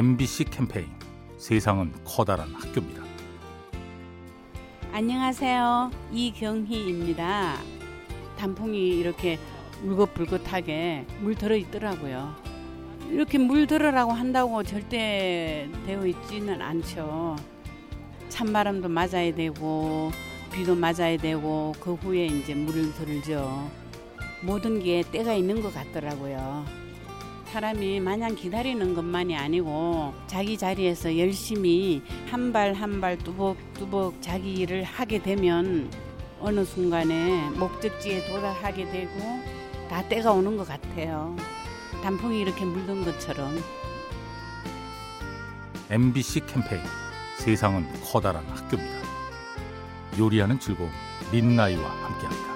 MBC 캠페인 세상은 커다란 학교입니다. 안녕하세요. 이경희입니다. 단풍이 이렇게 울긋불긋하게 물 들어 있더라고요. 이렇게 물 들으라고 한다고 절대 되어 있지는 않죠. 찬바람도 맞아야 되고 비도 맞아야 되고 그 후에 이제 물을 들죠. 모든 게 때가 있는 것 같더라고요. 사람이 마냥 기다리는 것만이 아니고 자기 자리에서 열심히 한 발 한 발 뚜벅뚜벅 자기 일을 하게 되면 어느 순간에 목적지에 도달하게 되고 다 때가 오는 것 같아요. 단풍이 이렇게 물든 것처럼. MBC 캠페인 세상은 커다란 학교입니다. 요리하는 즐거움 민나이와 함께합니다.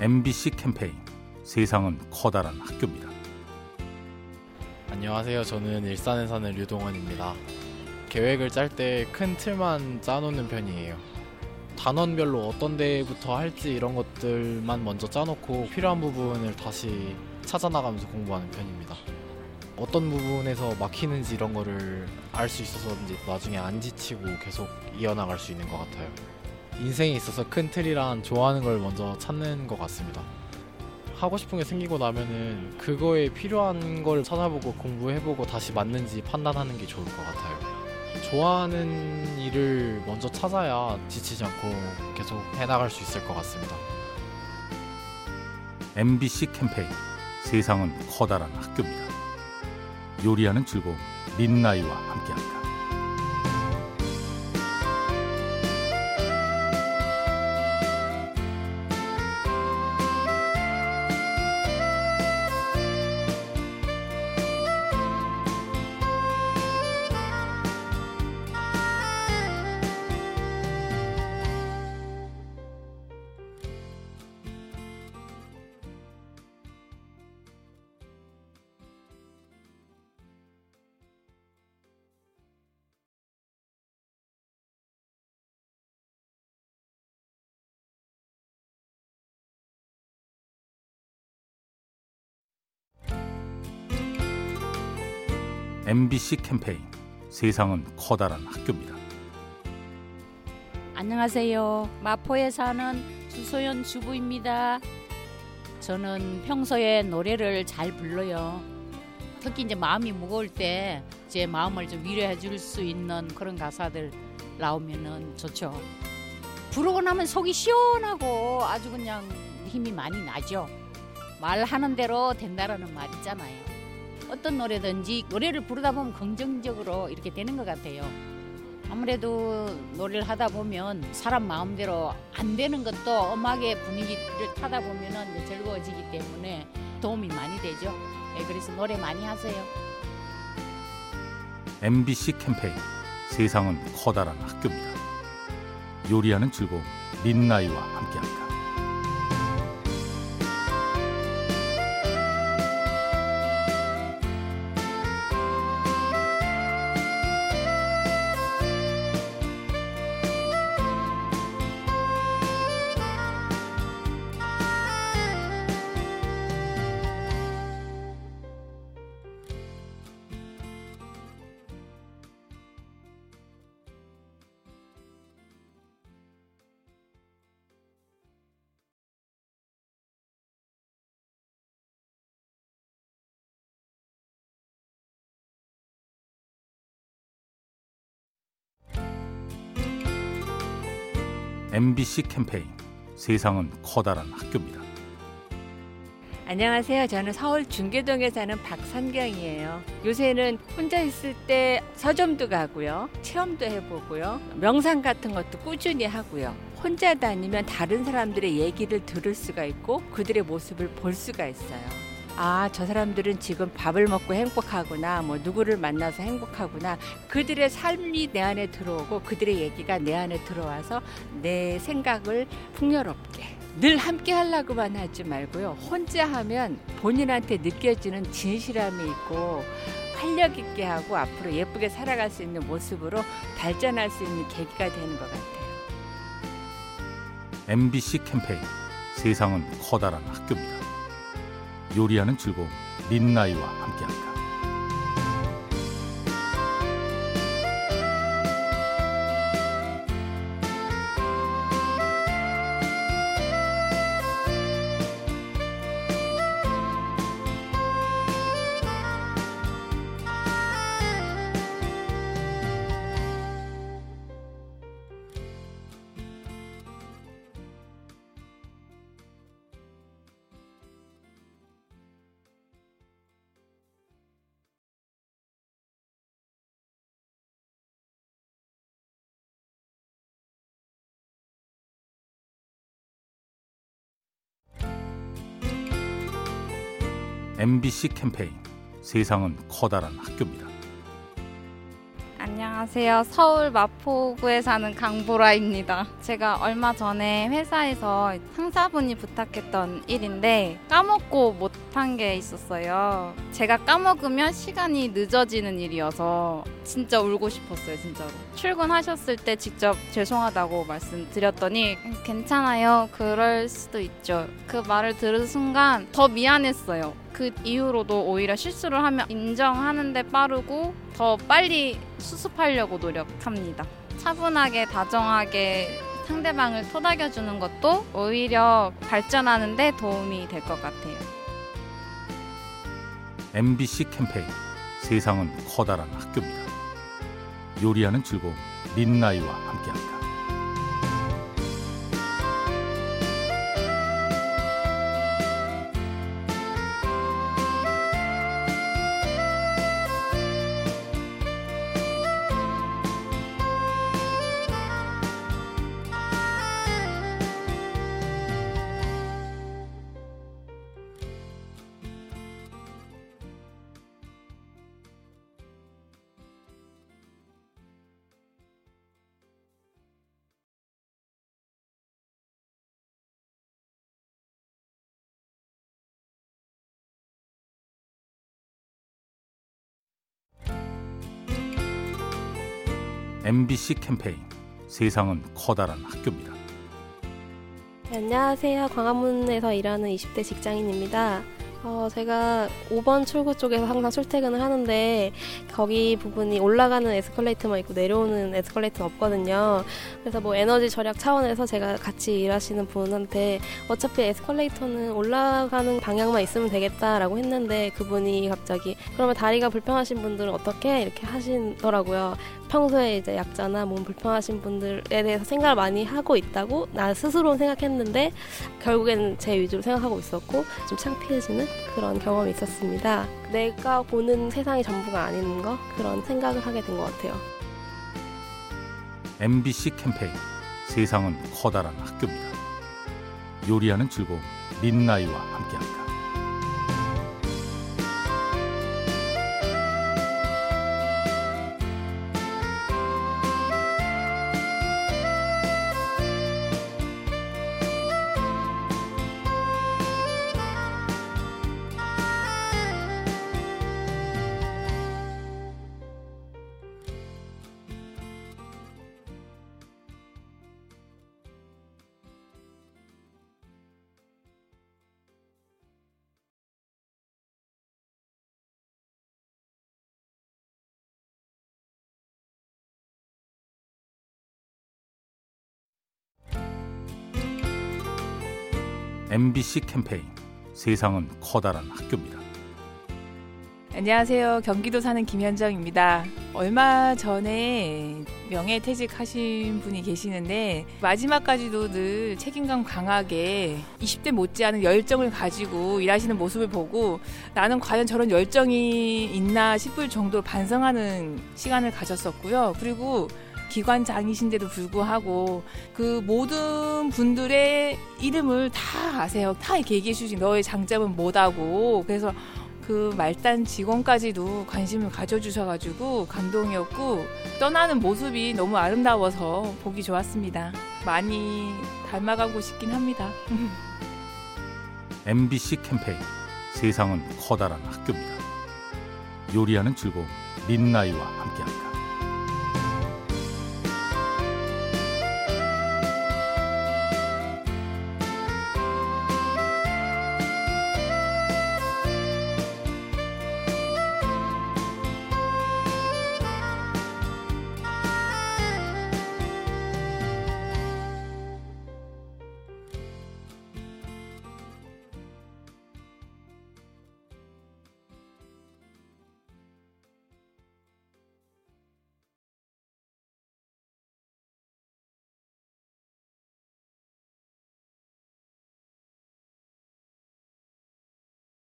MBC 캠페인 세상은 커다란 학교입니다. 안녕하세요. 저는 일산에 사는 류동원입니다. 계획을 짤 때 큰 틀만 짜놓는 편이에요. 단원별로 어떤 데부터 할지 이런 것들만 먼저 짜놓고 필요한 부분을 다시 찾아나가면서 공부하는 편입니다. 어떤 부분에서 막히는지 이런 거를 알 수 있어서 이제 나중에 안 지치고 계속 이어나갈 수 있는 것 같아요. 인생에 있어서 큰 틀이란 좋아하는 걸 먼저 찾는 것 같습니다. 하고 싶은 게 생기고 나면은 그거에 필요한 걸 찾아보고 공부해보고 다시 맞는지 판단하는 게 좋을 것 같아요. 좋아하는 일을 먼저 찾아야 지치지 않고 계속 해나갈 수 있을 것 같습니다. MBC 캠페인 세상은 커다란 학교입니다. 요리하는 즐거움 민나이와 함께합니다. MBC 캠페인 세상은 커다란 학교입니다. 안녕하세요. 마포에 사는 주소연 주부입니다. 저는 평소에 노래를 잘 불러요. 특히 이제 마음이 무거울 때 제 마음을 좀 위로해 줄 수 있는 그런 가사들 나오면은 좋죠. 부르고 나면 속이 시원하고 아주 그냥 힘이 많이 나죠. 말하는 대로 된다라는 말 있잖아요. 어떤 노래든지 노래를 부르다 보면 긍정적으로 이렇게 되는 것 같아요. 아무래도 노래를 하다 보면 사람 마음대로 안 되는 것도 음악의 분위기를 타다 이제 즐거워지기 때문에 도움이 많이 되죠. 네, 그래서 노래 많이 하세요. MBC 캠페인 세상은 커다란 학교입니다. 요리하는 즐거움 민나이와 함께합니다. MBC 캠페인 세상은 커다란 학교입니다. 안녕하세요. 저는 서울 중계동에 사는 박선경이에요. 요새는 혼자 있을 때 서점도 가고요. 체험도 해보고요. 명상 같은 것도 꾸준히 하고요. 혼자 다니면 다른 사람들의 얘기를 들을 수가 있고 그들의 모습을 볼 수가 있어요. 아, 저 사람들은 지금 밥을 먹고 행복하구나, 뭐, 누구를 만나서 행복하구나. 그들의 삶이 내 안에 들어오고 그들의 얘기가 내 안에 들어와서 내 생각을 풍요롭게 늘 함께 하려고만 하지 말고요. 혼자 하면 본인한테 느껴지는 진실함이 있고 활력 있게 하고 앞으로 예쁘게 살아갈 수 있는 모습으로 발전할 수 있는 계기가 되는 것 같아요. MBC 캠페인 세상은 커다란 학교입니다. 요리하는 즐거움 민나이와 함께합니다. MBC 캠페인 세상은 커다란 학교입니다. 안녕하세요. 서울 마포구에 사는 강보라입니다. 제가 얼마 전에 회사에서 상사분이 부탁했던 일인데 까먹고 못한 게 있었어요. 제가 까먹으면 시간이 늦어지는 일이어서 진짜 울고 싶었어요, 진짜로. 출근하셨을 때 직접 죄송하다고 말씀드렸더니 괜찮아요. 그럴 수도 있죠. 그 말을 들은 순간 더 미안했어요. 그 이후로도 오히려 실수를 하면 인정하는데 빠르고 더 빨리 수습하려고 노력합니다. 차분하게 다정하게 상대방을 토닥여주는 것도 오히려 발전하는데 도움이 될 것 같아요. MBC 캠페인 세상은 커다란 학교입니다. 요리하는 즐거움 민나이와 함께합니다. MBC 캠페인 세상은 커다란 학교입니다. 네, 안녕하세요. 광화문에서 일하는 20대 직장인입니다. 어, 제가 5번 출구 쪽에서 항상 출퇴근을 하는데 거기 부분이 올라가는 에스컬레이터만 있고 내려오는 에스컬레이터는 없거든요. 그래서 뭐 에너지 절약 차원에서 제가 같이 일하시는 분한테 어차피 에스컬레이터는 올라가는 방향만 있으면 되겠다라고 했는데 그분이 갑자기 그러면 다리가 불편하신 분들은 어떻게 이렇게 하시더라고요. 평소에 이제 약자나 몸 불편하신 분들에 대해서 생각을 많이 하고 있다고 나 스스로는 생각했는데 결국에는 제 위주로 생각하고 있었고 좀 창피해지는 그런 경험이 있었습니다. 내가 보는 세상이 전부가 아닌 거 그런 생각을 하게 된 것 같아요. MBC 캠페인 세상은 커다란 학교입니다. 요리하는 즐거움 민나이와 함께합니다. MBC 캠페인 세상은 커다란 학교입니다. 안녕하세요. 경기도 사는 김현정입니다. 얼마 전에 명예퇴직하신 분이 계시는데 마지막까지도 늘 책임감 강하게 20대 못지않은 열정을 가지고 일하시는 모습을 보고 나는 과연 저런 열정이 있나 싶을 정도로 반성하는 시간을 가졌었고요. 그리고 기관장이신데도 불구하고 그 모든 분들의 이름을 다 아세요. 다 이렇게 얘기해 주신 너의 장점은 뭐다고. 그래서 그 말단 직원까지도 관심을 가져주셔가지고 감동이었고 떠나는 모습이 너무 아름다워서 보기 좋았습니다. 많이 닮아가고 싶긴 합니다. MBC 캠페인 세상은 커다란 학교입니다. 요리하는 즐거움 민나이와 함께합니다.